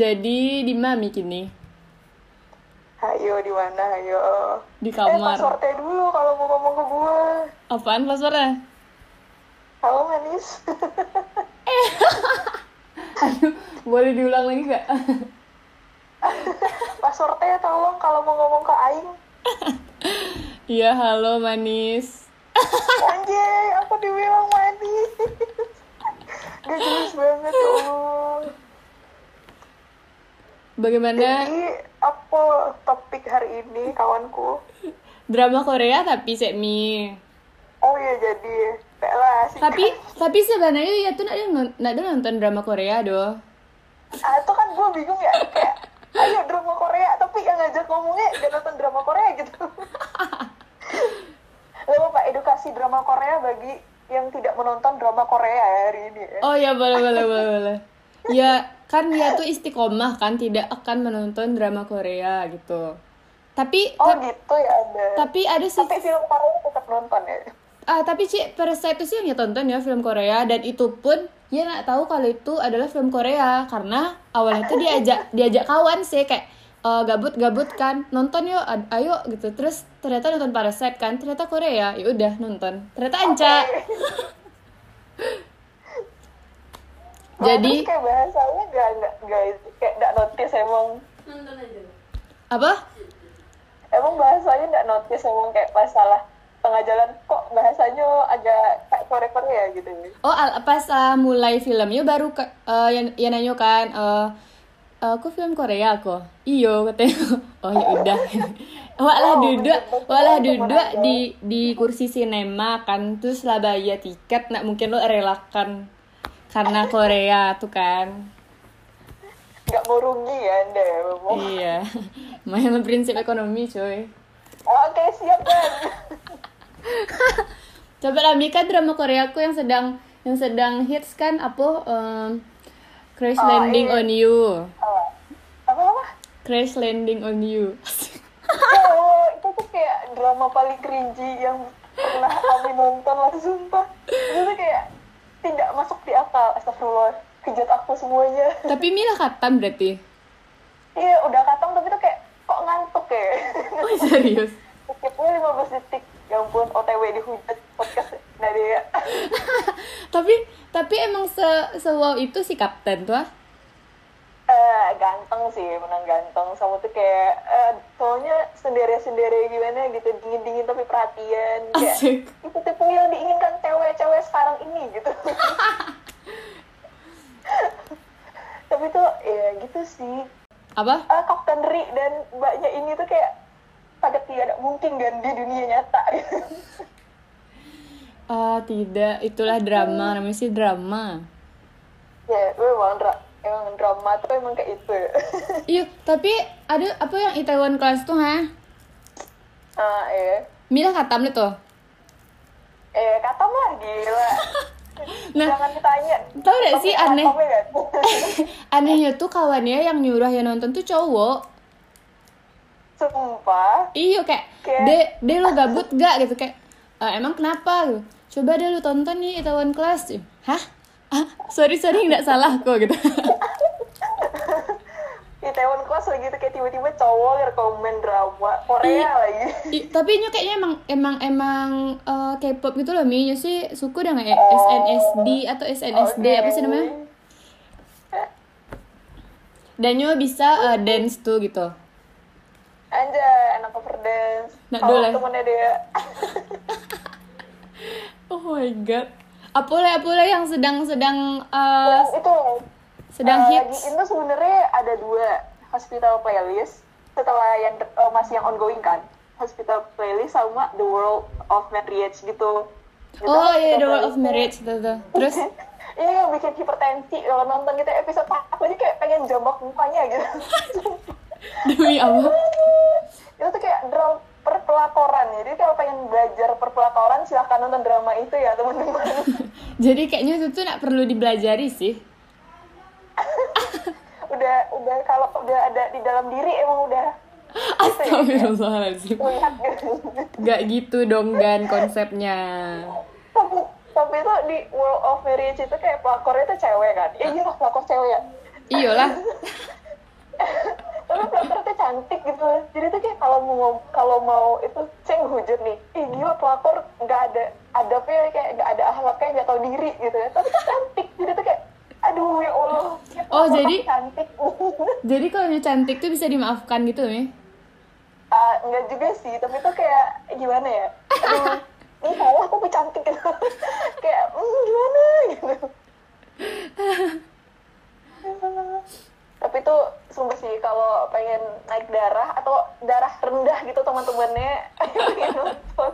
Jadi di mami kini Ayo di mana? Ayo. di Eh kamar. passwordnya dulu kalau mau ngomong ke gue. Apaan passwordnya? Halo manis. Aduh, boleh diulang lagi gak? passwordnya tolong kalau mau ngomong ke Aing. Iya, halo manis. Anjay, aku dibilang manis. Gak jelas banget ya Allah. Bagaimana Jadi apa topik hari ini kawanku? drama Korea tapi Sekmi? Oh iya jadi lah. Tapi tapi sebenarnya ya tuh nak ada nonton drama Korea doh. ah, itu kan gue bingung ya kayak ayo drama Korea tapi yang ngajak ngomongnya gak nonton drama Korea gitu. Gak apa edukasi drama Korea bagi yang tidak menonton drama Korea ya hari ini ya. Oh ya boleh boleh boleh boleh. Ya kan dia tuh istiqomah kan tidak akan menonton drama Korea gitu. Tapi Oh ta- gitu ya ada. tapi ada sih Tapi film Korea tetap nonton ya. ah tapi Cik pada saat itu sih yang dia tonton ya film Korea. Dan itu pun dia nggak tahu kalau itu adalah film Korea. Karena awalnya tuh diajak diajak kawan sih kayak eh, gabut-gabut kan nonton yuk ayo gitu. Terus ternyata nonton Parasite kan ternyata Korea. Ya udah nonton. Ternyata Anca. Wah, jadi kayak bahasanya gak gak gak kayak gak notice emang apa emang bahasanya gak notice emang kayak masalah tengah jalan kok bahasanya agak kayak Korea Korea gitu Oh, al- pas uh, mulai filmnya baru ke, uh, yang, yang nanya kan, uh, uh, aku film Korea aku. Iyo katanya. Oh ya udah. Walah Oh, duduk, walah duduk aja. di di kursi sinema kan, terus lah bayar tiket, nak mungkin lo relakan karena Korea tuh kan. nggak mau rugi ya anda ya. Iya, main prinsip ekonomi coy. oke siap kan Coba lah Mika drama Korea aku yang sedang yang sedang hits kan apa um, Crash Oh, Landing iya. on You. apa apa Crash Landing on You. oh itu tuh kayak drama paling cringy yang pernah kami nonton lah sumpah itu tuh kayak tidak masuk di akal astagfirullah. Kejat aku semuanya. Tapi Mila katam berarti. iya udah katong tapi tuh kayak kok ngantuk ya? Oh, serius. skipnya 15 detik. Ya ampun otw dihujat podcast dari ya tapi tapi emang se se wow itu si kapten tuh Eh, ganteng sih menang ganteng. Sama tuh kayak eh, soalnya sendiri sendiri gimana gitu dingin dingin tapi perhatian. Kayak itu tipe yang diinginkan cewek-cewek sekarang ini gitu. Tapi tuh ya gitu sih. Apa? Ah, Kapten Ri dan mbaknya ini tuh kayak pada tidak mungkin kan di dunia nyata. Gitu. Ah, tidak, itulah drama, namanya sih drama. ya memang dra emang drama tuh emang kayak itu ya. Iya, tapi ada apa yang Itaewon Class tuh, ha? ah eh Mila katam nih tuh. eh katam lah gila Nah, jangan ditanya tau gak sih aneh? Anehnya tuh kawannya yang nyuruh yang nonton tuh cowok. sumpah Iya kayak, Kayak- de, de lo gabut gak gitu kayak, "Eh, emang kenapa gitu? Coba deh lu tonton nih Itaewon Class. Hah? Ah, sorry sorry nggak salah kok gitu. di Taiwan kelas lagi tuh kayak tiba-tiba cowok rekomen drama Korea Iya. lagi I- tapi nyo kayaknya emang emang emang eh, K-pop gitu loh Mi Nyo sih suku nggak ya? Oh. SNSD atau SNSD Oke. apa sih namanya dan Nyo bisa eh, dance tuh gitu Anjay, anak cover dance. Nak Kalau dulu ya? temennya dia. oh my god apole apole yang sedang sedang eh, Yang itu sedang eh, hits itu sebenarnya ada dua hospital playlist setelah yang eh, masih yang ongoing kan. Hospital playlist sama The World of Marriage gitu. Gitu, oh iya The World of. Marriage tuh. terus Ini yang bikin hipertensi kalau nonton gitu episode aku aja kayak pengen jambak mukanya gitu. demi apa itu tuh kayak drama perpelakoran jadi kalau pengen belajar perpelakoran silahkan nonton drama itu ya teman-teman. Jadi kayaknya itu tuh nggak perlu dipelajari sih. Udah udah kalau udah ada di dalam diri emang udah Astagfirullahaladzim. Lihat gitu. Gak gitu dong Gan konsepnya. Tapi tapi itu di World of Marriage itu kayak pelakornya tuh cewek kan? Iya iya pelakor cewek ya? Iyalah tapi pelakor tuh cantik gitu. Jadi tuh kayak kalau mau kalau mau itu saya ngehujat nih. Ih gila pelakor nggak ada adabnya kayak nggak ada akhlaknya nggak tahu diri gitu ya. Tapi tuh cantik. Jadi tuh kayak aduh ya allah. Ya Oh, jadi- cantik? Jadi kalau cantik tuh bisa dimaafkan gitu nih. Ah, enggak juga sih. Tapi tuh kayak gimana ya? Aduh ini salah tapi cantik. Gitu kayak hmm, gimana? Gitu tapi tuh sumpah sih kalau pengen naik darah atau darah rendah gitu teman-temannya pengen nonton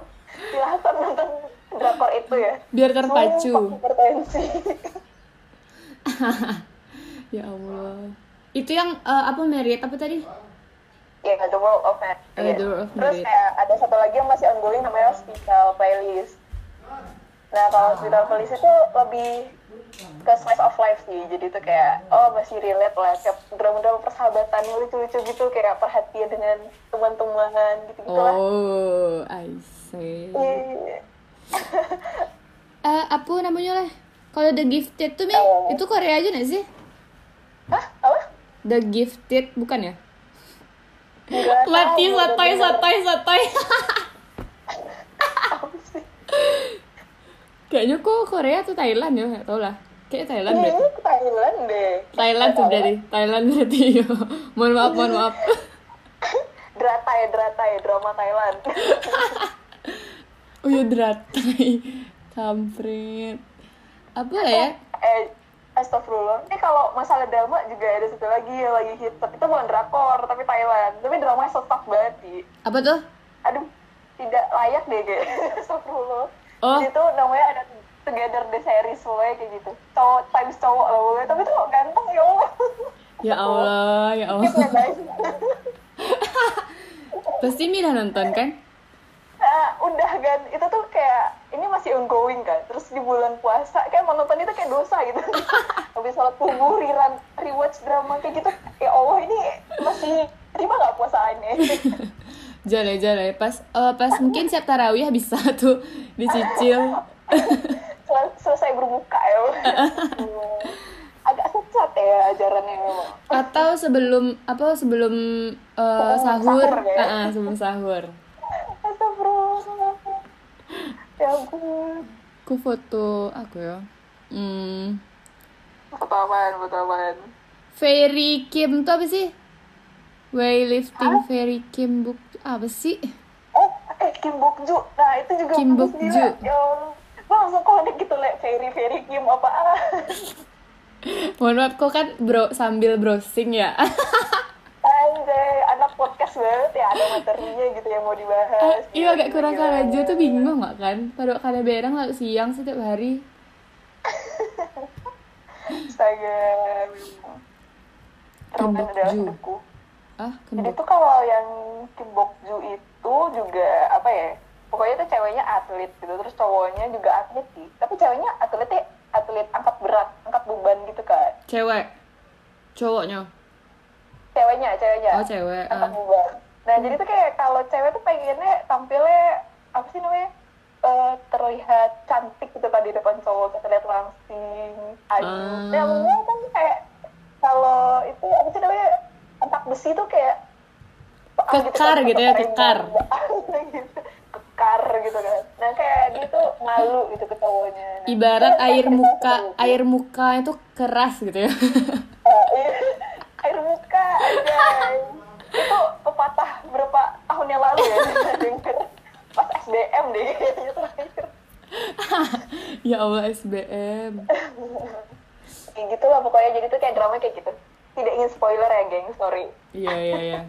silahkan nonton drakor itu ya Biar terpacu. Hipertensi Ya Allah. Itu yang eh, apa merit apa tadi? ya The World of Merit Oh, The World of terus kayak ada satu lagi yang masih ongoing namanya Hospital Playlist nah kalau Hospital Playlist itu lebih ke slice of life sih jadi tuh kayak oh masih relate lah kayak drama-drama persahabatan lucu-lucu gitu kayak perhatian dengan teman-teman gitu-gitu lah Oh, I see. Iya. Eh, apa namanya lah? Kalau The Gifted tuh, Mi, Oh. itu Korea aja gak sih? Hah? Apa? The Gifted, bukan ya? Nggak Mati, tahu, sotoy, bener-bener. sotoy, sotoy. Apa sih? Kayaknya kok Korea atau Thailand ya? Gak tau lah. Kayak Thailand ke Thailand deh. Thailand tuh berarti. Thailand berarti. mohon maaf, mohon maaf. Dratai, Dratai, drama Thailand. Oh ya Dratai. Kampret. Apa ya? eh, astagfirullah. Ini kalau masalah drama juga ada satu lagi yang lagi hit. Tapi itu bukan drakor, tapi Thailand. Tapi dramanya sesat banget sih. Apa tuh? Aduh, tidak layak deh kayak. astagfirullah. Oh. Di situ namanya ada Together the Series, pokoknya kayak gitu. Cowok times cowok lah pokoknya. Tapi tuh ganteng ya Allah. Ya Allah, ya Allah. Ya. Pasti Mira nonton kan? Nah, udah kan itu tuh kayak ini masih ongoing kan terus di bulan puasa kayak mau nonton itu kayak dosa gitu habis sholat subuh riran rewatch drama kayak gitu ya Allah ini masih terima nggak puasaannya Jale jale pas eh, pas mungkin siap tarawih bisa tuh dicicil. Sel- selesai berbuka ya agak sesat ya ajarannya memang Atau sebelum apa sebelum Oh, sahur, sahur ya? Ah, sebelum sahur. Astagfirullah ya ampun Aku foto aku ya. Hmm. foto apaan foto apaan Fairy Kim tuh apa sih? Weightlifting Fairy Kim book apa sih? oh eh Kim Bokju nah itu juga Kim Bokju. gila. ya gue langsung connect gitu le Fairy Fairy Kim apa ah Mohon maaf kok kan bro sambil browsing ya. Anjay, anak podcast banget ya, ada materinya gitu yang mau dibahas. iya agak kurang Gila. aja tuh bingung gak kan? Pada kada berang lalu siang setiap hari. Astaga, Kim adalah Bokju. Ah, Jadi tuh kalau yang Kim Bokju itu juga apa ya? Pokoknya tuh ceweknya atlet gitu, terus cowoknya juga atlet sih. Tapi ceweknya atletnya atlet angkat berat, angkat beban gitu kan. Cewek. Cowoknya. Ceweknya, ceweknya. Oh, cewek. angkat Ah. beban. Nah, jadi tuh kayak kalau cewek tuh pengennya tampilnya apa sih namanya? Eh, terlihat cantik gitu kan di depan cowok, terlihat langsing, ayu. Ah. Nah, kan kayak kalau itu apa sih namanya? Angkat besi tuh kayak ah, Kekar gitu ya, kekar. gitu. kekar gitu kan. Nah, kayak dia tuh malu gitu ke cowoknya. Nah, Ibarat itu air muka, tampil. air muka itu keras gitu ya. Ah, iya. air muka aja itu pepatah berapa tahun yang lalu ya denger pas SBM deh kayaknya terakhir ya Allah SBM. kayak gitu lah pokoknya jadi tuh kayak drama kayak gitu tidak ingin spoiler ya geng sorry Iya iya iya.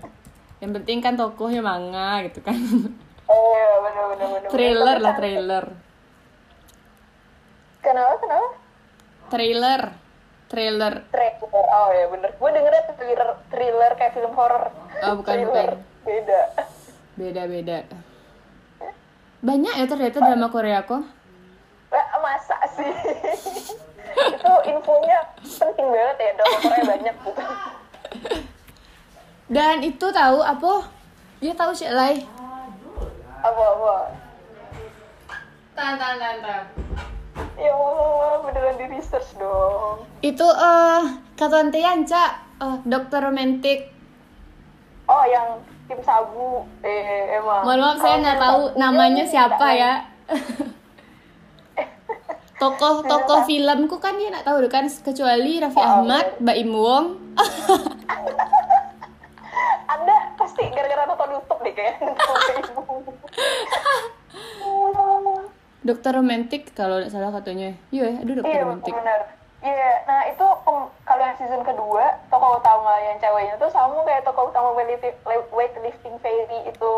Yang penting kan tokohnya manga gitu kan. oh iya bener bener bener trailer lah kan- trailer. kenapa kenapa Trailer. Trailer. trailer oh ya bener gue dengernya thriller thriller kayak film horror Oh, bukan, Thriller. bukan. beda Beda-beda. Banyak ya ternyata drama Korea kok. Wah, masa sih itu infonya penting banget ya Korea banyak gitu Dan itu tahu apa? Dia tahu sih Lai. apa apa Tan tan tan tan. Ya Allah, beneran di research dong. Itu eh kata Tian, Cak. Oh, dokter romantik. Oh, yang tim sabu. Eh, emang. Mohon maaf saya nggak tahu namanya siapa ya. Tokoh-tokoh filmku kan dia nggak tahu kan kecuali Raffi Oh, Ahmad, Baim Wong. Anda pasti gara-gara nonton YouTube deh kayaknya. Dokter romantik kalau nggak salah katanya. Iya, aduh dokter Iya romantik. Iya, nah itu kalau yang season kedua tokoh utama yang ceweknya tuh sama kayak tokoh utama weightlifting, fairy itu.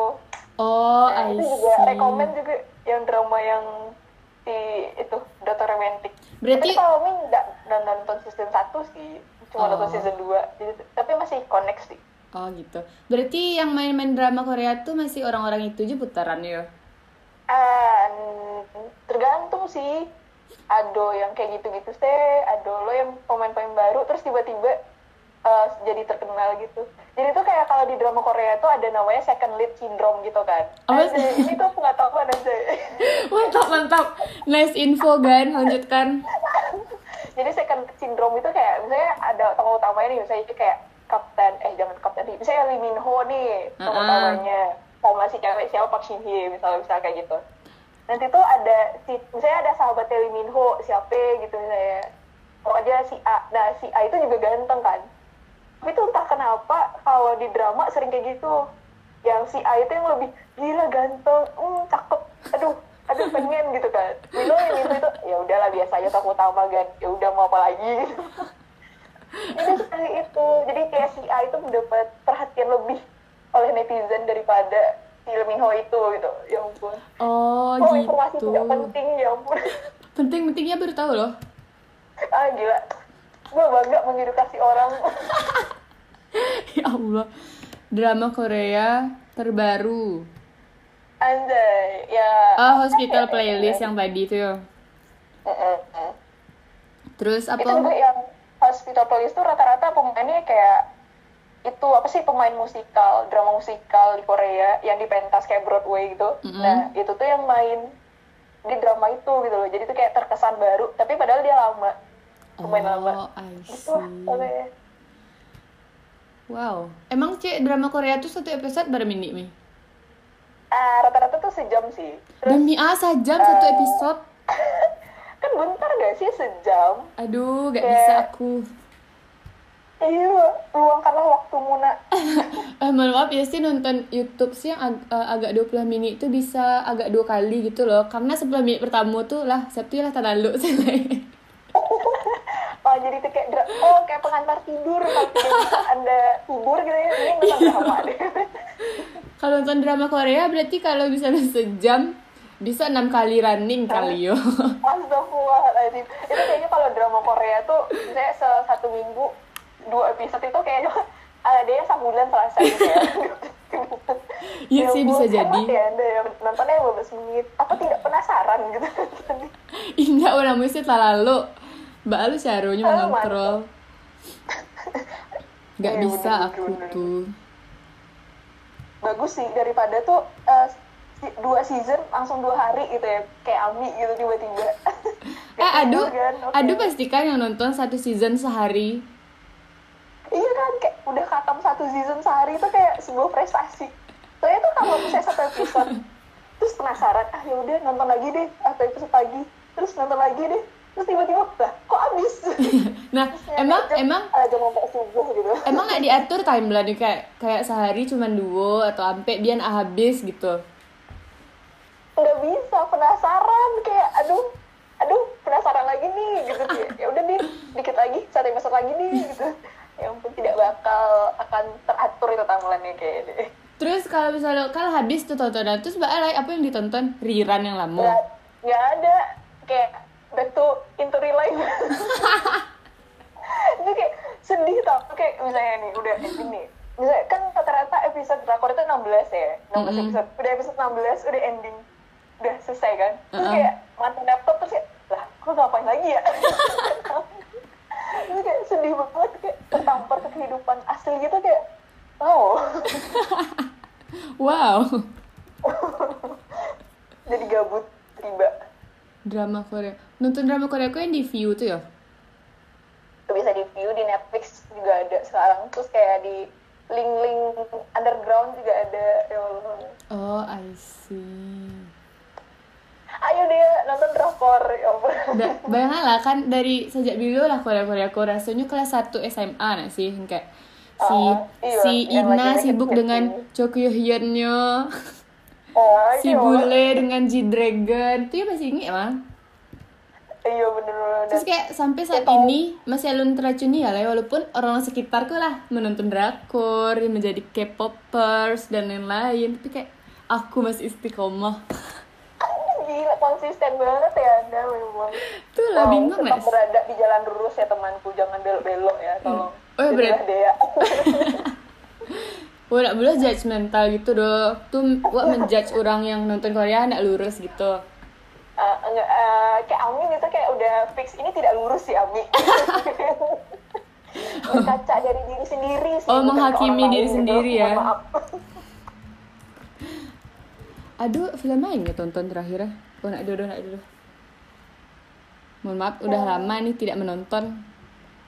Oh, Nah, I itu juga see. rekomend juga yang drama yang si itu Dokter Romantic. Berarti- tapi kalau Ming nggak nonton season 1 sih, cuma Oh. nonton season 2. Jadi, tapi masih connect sih. Oh gitu. Berarti yang main-main drama Korea tuh masih orang-orang itu aja putaran ya? N- tergantung sih. Ado yang kayak gitu-gitu sih, ado lo yang pemain-pemain baru terus tiba-tiba eh, jadi terkenal gitu. Jadi tuh kayak kalau di drama Korea tuh ada namanya second lead syndrome gitu kan. Apa Ada, ini tuh pengetahuan aja. Mantap, mantap. Nice info, Gan. Lanjutkan. Jadi second lead syndrome itu kayak misalnya ada tokoh utamanya nih, misalnya kayak kapten, eh jangan kapten nih, misalnya Lee Min Ho nih tokoh Uh-uh. utamanya, sama si cewek siapa Park Shin Hye misalnya, misalnya kayak gitu. Nanti tuh ada si, misalnya ada sahabat Lee Min Ho, siapa gitu misalnya, pokoknya si A, nah si A itu juga ganteng kan. Tapi tuh entah kenapa kalau di drama sering kayak gitu, yang si A itu yang lebih gila ganteng, hmm, cakep, aduh, aduh pengen gitu kan. Milo yang itu itu ya udahlah biasa aja tokoh utama kan, ya udah mau apa lagi? Itu sekali itu. Jadi kayak si A itu mendapat perhatian lebih oleh netizen daripada si Lee Min Ho itu gitu. Ya ampun. Oh, oh informasi gitu. tidak penting ya ampun. Penting-pentingnya baru tahu loh. ah gila gue bangga mengedukasi orang ya Allah. Drama Korea terbaru. anjay ya Oh, Hospital Playlist yang tadi itu ya. Mm, mm, mm. Terus itu juga apa? yang Hospital Playlist tuh rata-rata pemainnya kayak itu apa sih pemain musikal drama musikal di Korea yang dipentas kayak Broadway gitu Mm-mm. nah itu tuh yang main di drama itu gitu loh jadi tuh kayak terkesan baru tapi padahal dia lama pemain lama Oh, gitu lah pokoknya. Wow. Emang cek drama Korea tuh satu episode berapa menit mi? ah rata-rata tuh sejam sih terus Demi ah sejam satu Eh. episode. kan bentar gak sih sejam Aduh, gak Kayak- bisa aku. iya luangkanlah waktumu nak Eh, mohon maaf ya sih nonton YouTube sih yang ag- eh, agak 20 menit itu bisa agak dua kali gitu loh. Karena 10 menit pertama tuh lah, Sabtu lah terlalu selesai. Oh jadi tuh kayak dra- oh kayak pengantar tidur bisa anda tidur gitu ya. Ini nonton drama deh Kalau nonton drama Korea berarti kalau misalnya sejam bisa enam kali running kali yo. Astagfirullahaladzim. Itu kayaknya kalau drama Korea tuh se- satu minggu Dua episode itu kayaknya Ada yang sebulan selesai gitu ya. Iya Ya sih bisa jadi. ya anda yang nontonnya 15 menit. Apa tidak penasaran gitu. Indah orang mesti terlalu. Mbak lu carunya Oh, mengontrol. Gak Iya, bisa bener, aku bener. tuh. Bagus sih daripada tuh si- Dua season langsung dua hari gitu ya Kayak Ami gitu tiba-tiba Eh, aduh, kan? Oke. aduh pastikan yang nonton satu season sehari. Iya kan, kayak udah katam satu season sehari itu kayak sebuah prestasi. Soalnya tuh kalau misalnya satu episode, terus penasaran, ah ya udah nonton lagi deh, atau episode pagi, terus nonton lagi deh, terus tiba-tiba, lah kok abis? Nah, emang emang ada jam sampai subuh gitu. emang nggak diatur timeline nih kayak kayak sehari cuma dua atau sampai biar habis gitu. Nggak bisa, penasaran kayak, aduh, aduh penasaran lagi nih gitu ya udah deh, dikit lagi, satu episode lagi nih gitu. Ya ampun tidak bakal akan teratur itu timeline-nya kayak deh. Terus kalau misalnya kalau habis tuh tontonan terus Mbak Alay apa yang ditonton? Rerun yang lama. nggak nggak ada kayak back to into real life. Itu kayak sedih tau. Kayak misalnya nih udah ending nih. Misalnya kan rata-rata episode drakor itu 16 ya. 16 Mm-mm. episode. Udah episode 16 udah ending. Udah selesai kan? Terus Uh-uh. kayak mati laptop terus kayak lah gue ngapain lagi ya? Itu kayak sedih banget kayak tertampar ke kehidupan asli gitu kayak wow. Wow. jadi gabut tiba. Drama Korea. Nonton drama Korea aku yang di view tuh ya. bisa di view di Netflix juga ada sekarang. Terus kayak di link-link underground juga ada. Ya Allah. Oh, I see. ayo deh nonton drakor ya Da, bayangkan lah kan dari sejak dulu lah Korea Korea aku rasanya kelas 1 SMA nah sih? Kayak si Oh, iya, si Ina sibuk dengan. Chokyo Hyunnya oh si iya. Bule dengan G Dragon itu ya masih inget emang iya bener-bener terus kayak sampai saat ini masih alun teracuni ya lah ya, walaupun orang sekitarku lah menonton drakor menjadi K-popers dan lain-lain. Tapi kayak aku masih istiqomah. Gila konsisten banget ya anda memang. Tuh lah bingung tetap berada di jalan lurus ya temanku. Jangan belok-belok ya tolong. Oh, ya, berat. Dea Wah, gak boleh judgmental gitu doh. Tuh, wah menjudge orang yang nonton Korea gak lurus gitu. Eh, enggak, eh, kayak Ami gitu kayak udah fix ini tidak lurus sih Ami berkaca dari diri sendiri sih Oh, menghakimi diri lain sendiri gitu. ya. Mohon maaf Aduh, film lain ya tonton terakhir ya? Oh, nak dulu, nak dulu. Mohon maaf, udah lama nih tidak menonton.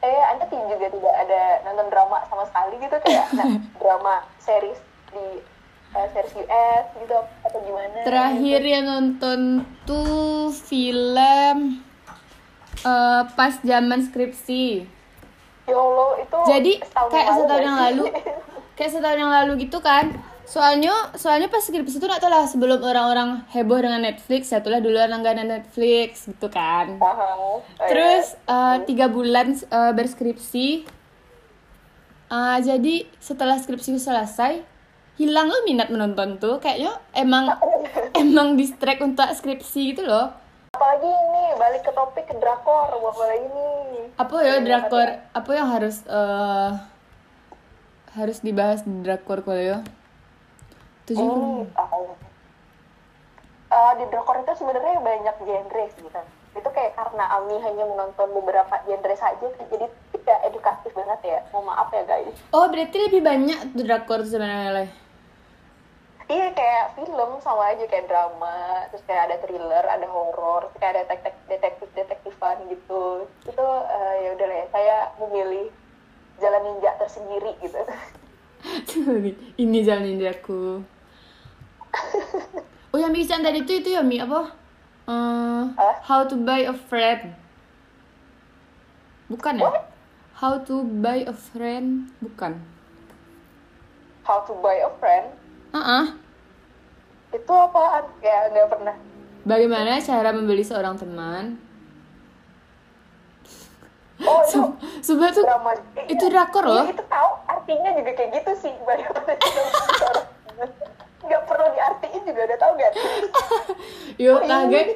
eh anda juga tidak ada nonton drama sama sekali gitu kayak nah, drama series di eh, series US gitu atau gimana Terakhir yang nonton tuh film eh, pas zaman skripsi. ya Allah itu Jadi setahun kayak setahun yang sih? lalu, kayak setahun yang lalu gitu kan. Soalnya, soalnya pas skripsi itu nggak tahu lah sebelum orang-orang heboh dengan Netflix, satulah dulu langganan Netflix gitu kan. Oh, iya. Terus eh, tiga bulan eh, berskripsi. Eh, jadi setelah skripsi selesai, hilang lo minat menonton tuh. Kayaknya emang emang distract untuk skripsi gitu loh. apalagi ini balik ke topik ke drakor apalagi ini Apa ya drakor? Apa yang harus eh, harus dibahas di drakor kalau ya? Tujuh tahu Eh, di drakor itu sebenarnya banyak genre sih kan itu kayak karena Ami hanya menonton beberapa genre saja jadi tidak edukatif banget ya mau maaf ya guys Oh berarti lebih banyak tuh drakor sebenarnya lah. iya kayak film sama aja kayak drama terus kayak ada thriller ada horor kayak ada detektif detektif detektifan gitu itu eh, ya udah lah ya saya memilih jalan ninja tersendiri gitu Ini jalan ninjaku. Oh yang bikin tadi itu itu ya Mi apa? Hah? how to buy a friend. Bukan ya? How to buy a friend bukan. how to buy a friend ah. itu apaan ya nggak pernah Bagaimana cara membeli seorang teman? oh itu Sumpah tuh drama itu drakor loh. Iya, itu tahu artinya juga kayak gitu sih bagaimana bicara. nggak perlu diartiin juga udah tahu gak Yo, oh, iya, ini kaget,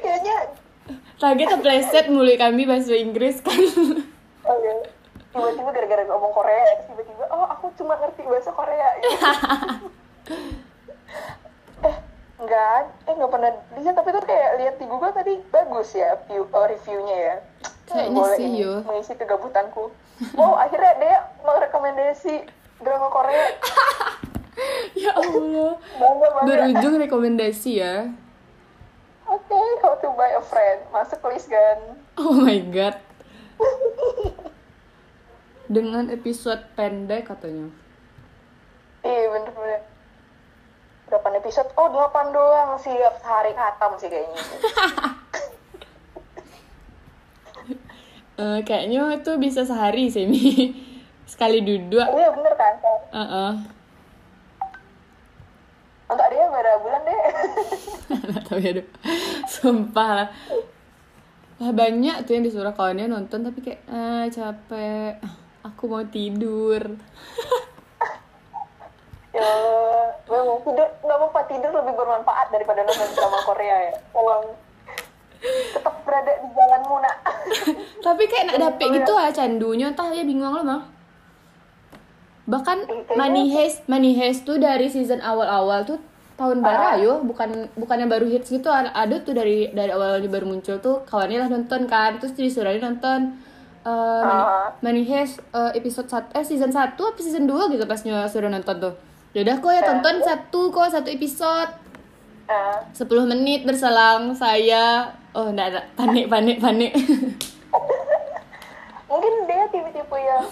kayaknya terpleset mulut kami bahasa Inggris kan. oh, iya. tiba-tiba gara-gara ngomong Korea tiba-tiba oh aku cuma ngerti bahasa Korea gitu. eh enggak eh nggak pernah lihat tapi tuh kayak lihat di Google tadi bagus ya view oh, reviewnya ya Kayaknya boleh sih, ini yo. mengisi kegabutanku wow akhirnya dia merekomendasi drama Korea ya Allah. Berujung rekomendasi ya. Oke, how to buy a friend. Masuk list kan. Oh my god. Dengan episode pendek katanya. Iya bener-bener. Berapa episode? Oh, 8 doang. Siap sehari khatam sih kayaknya. Eh, kayaknya itu bisa sehari sih Mi. Sekali duduk. Iya bener kan? Heeh. Untuk dia berapa bulan deh? Nggak tahu ya Dok. Sumpah lah. Wah banyak tuh yang disuruh kawannya nonton tapi kayak ah capek. Aku mau tidur. ya, mau tidur. Gak apa-apa, tidur lebih bermanfaat daripada nonton drama Korea ya. Tolong tetap berada di jalanmu nak. tapi kayak nak dapet gitu ah candunya entah ya bingung lah mah. Bahkan Money Heist, Money Heist tuh dari season awal-awal tuh tahun bara Ah. yo, bukan bukannya baru hits gitu ada tuh dari dari awal baru muncul tuh kawannya lah nonton kan terus disuruh nonton eh, Money, Ah. Money Heist eh, episode 1 eh season 1 apa season 2 gitu pas suruh nonton tuh. Yaudah kok ya Ah. tonton satu kok satu episode 10 menit berselang saya oh enggak ada panik panik panik mungkin dia tipe-tipe yang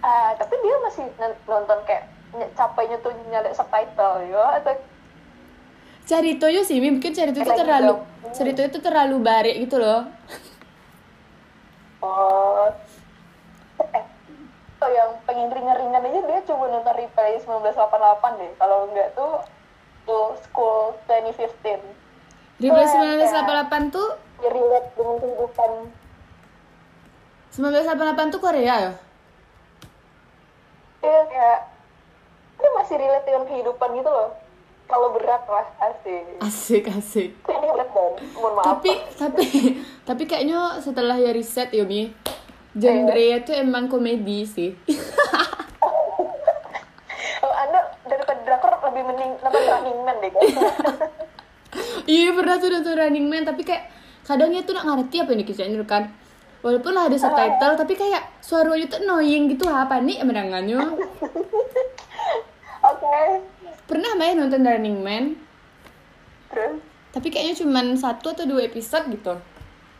ah, tapi dia masih nonton kayak ny- capeknya tuh nyari subtitle ya atau Carito yo sih mungkin Carito itu terlalu. Carito itu terlalu barik gitu loh. Oh. Eh oh, yang pengen ringan-ringan aja dia coba nonton replay 1988 deh. Kalau enggak tuh tuh school 2015 Replay Keren, 1988 tuh relate dengan kehidupan 1988 tuh Korea ya Iya kayak itu masih relate dengan kehidupan gitu loh. Kalau berat lah asik. Asik asik. Ini berat mohon maaf tapi tapi tapi kayaknya setelah ya riset ya Mi genre itu emang komedi sih. Oh, anda daripada drakor lebih mending nonton Running Man deh kayaknya iya pernah tuh nonton Running Man tapi kayak kadangnya tuh nggak ngerti apa ini kisahnya kan walaupun lah ada subtitle tapi kayak suaranya tuh annoying gitu apa nih mendengarnya oke. Pernah main nonton Running Man? Terus? Tapi kayaknya cuman satu atau dua episode gitu.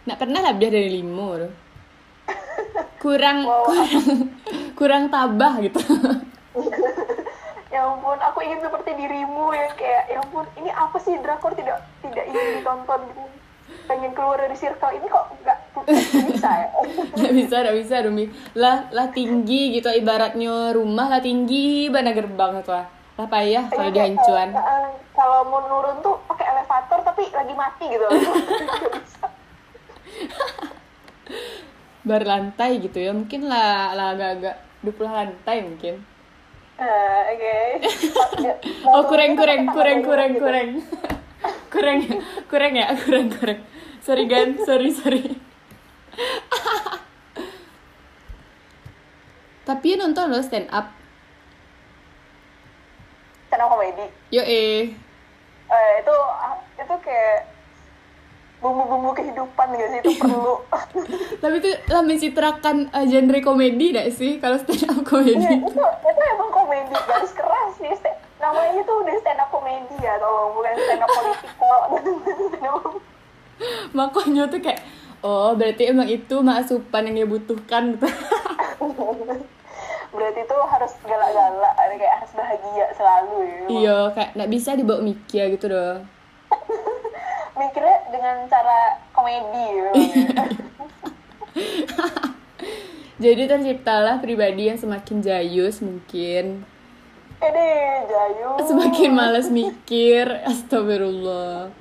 Nggak pernah lebih dari lima tuh. kurang Wow. kurang kurang tabah gitu. Ya ampun aku ingin seperti dirimu yang kayak ya ampun ini apa sih drakor tidak tidak ingin ditonton gitu pengen keluar dari circle ini kok nggak bisa ya? Nggak bisa nggak bisa Rumi. Lah lah tinggi gitu ibaratnya rumah lah tinggi mana gerbang itu lah. Lah payah kalau Kayak, dihancuan eh, eh, kalau mau nurun tuh pakai elevator tapi lagi mati gitu. Berlantai gitu ya mungkin lah lah agak-agak 20 lantai mungkin. Nah, oke. Oh kurang kurang kurang kurang kurang kurang ya? Kurang ya? Kurang kurang. Sorry gan. Sorry sorry. Tapi ya nonton lo stand up stand up komedi. Yo eh. Eh, itu itu kayak bumbu-bumbu kehidupan gak sih? Itu perlu. Tapi itu lah mencitrakan uh, genre komedi gak sih? Kalau stand up komedi itu itu emang komedi. Garis keras sih namanya tuh udah stand up komedi ya tolong bukan stand up politikal Stand up- makanya tuh kayak oh berarti emang itu masupan yang dia butuhkan gitu. Berarti tuh harus galak-galak kayak harus bahagia selalu ya. Iya kayak nggak bisa dibawa mikir gitu doh mikirnya dengan cara komedi ya. Jadi terciptalah pribadi yang semakin jayus mungkin ini Jayu. Semakin malas mikir. Astagfirullah.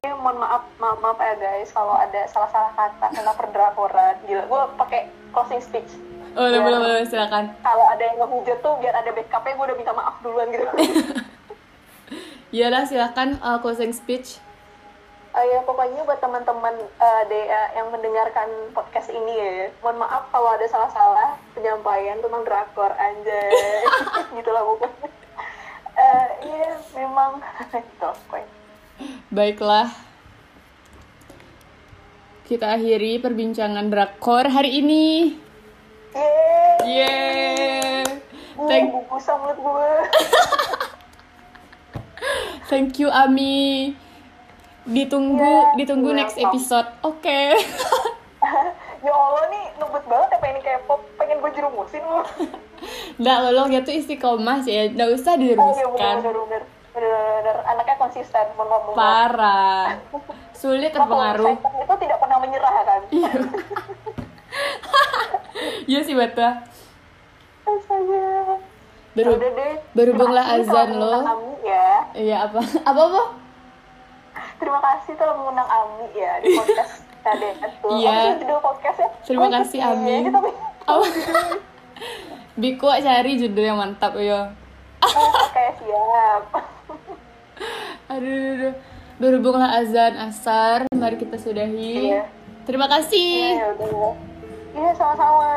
Ya, mohon maaf, maaf, maaf ya guys kalau ada salah-salah kata tentang perdrakoran gila gue pakai closing speech. Oh Biar- boleh boleh silakan. kalau ada yang ngehujat tuh biar ada backupnya gue udah minta maaf duluan gitu. Iyalah silakan uh, closing speech Oh ya pokoknya buat teman-teman eh, DA yang mendengarkan podcast ini ya, mohon maaf kalau ada salah-salah penyampaian tentang drakor anjay, gitulah pokoknya. Eh iya memang. Gitu pokoknya. baiklah. Kita akhiri perbincangan drakor hari ini. Yeay, yeah. Thank thank buku mulut gue. thank you Ami ditunggu Yeah, ditunggu next welcome. episode oke ya Allah nih ngebut banget ya pengen K-pop, pengen gue jerumusin lu. Nggak, lo gitu istiqomah sih ya. Nggak usah Oh iya bener dirumuskan. bener bener bener bener anaknya konsisten, maaf. Parah. Sulit terpengaruh. itu tidak pernah menyerah kan? Iya sih betul. Astaga. Beru- berhubunglah azan lo. ya. Iya apa? Apa apa? Terima kasih telah mengundang Ami ya di podcast KDN tuh. Iya. Apa sih judul podcastnya? Terima Oh, kasih, iya, Ami. Ini tapi Apa? Biko cari judul yang mantap yo. oh, oke siap. Aduh, aduh, aduh. Berhubunglah azan asar, mari kita sudahi. Iya. Terima kasih. Iya, ya udah. Iya, sama-sama.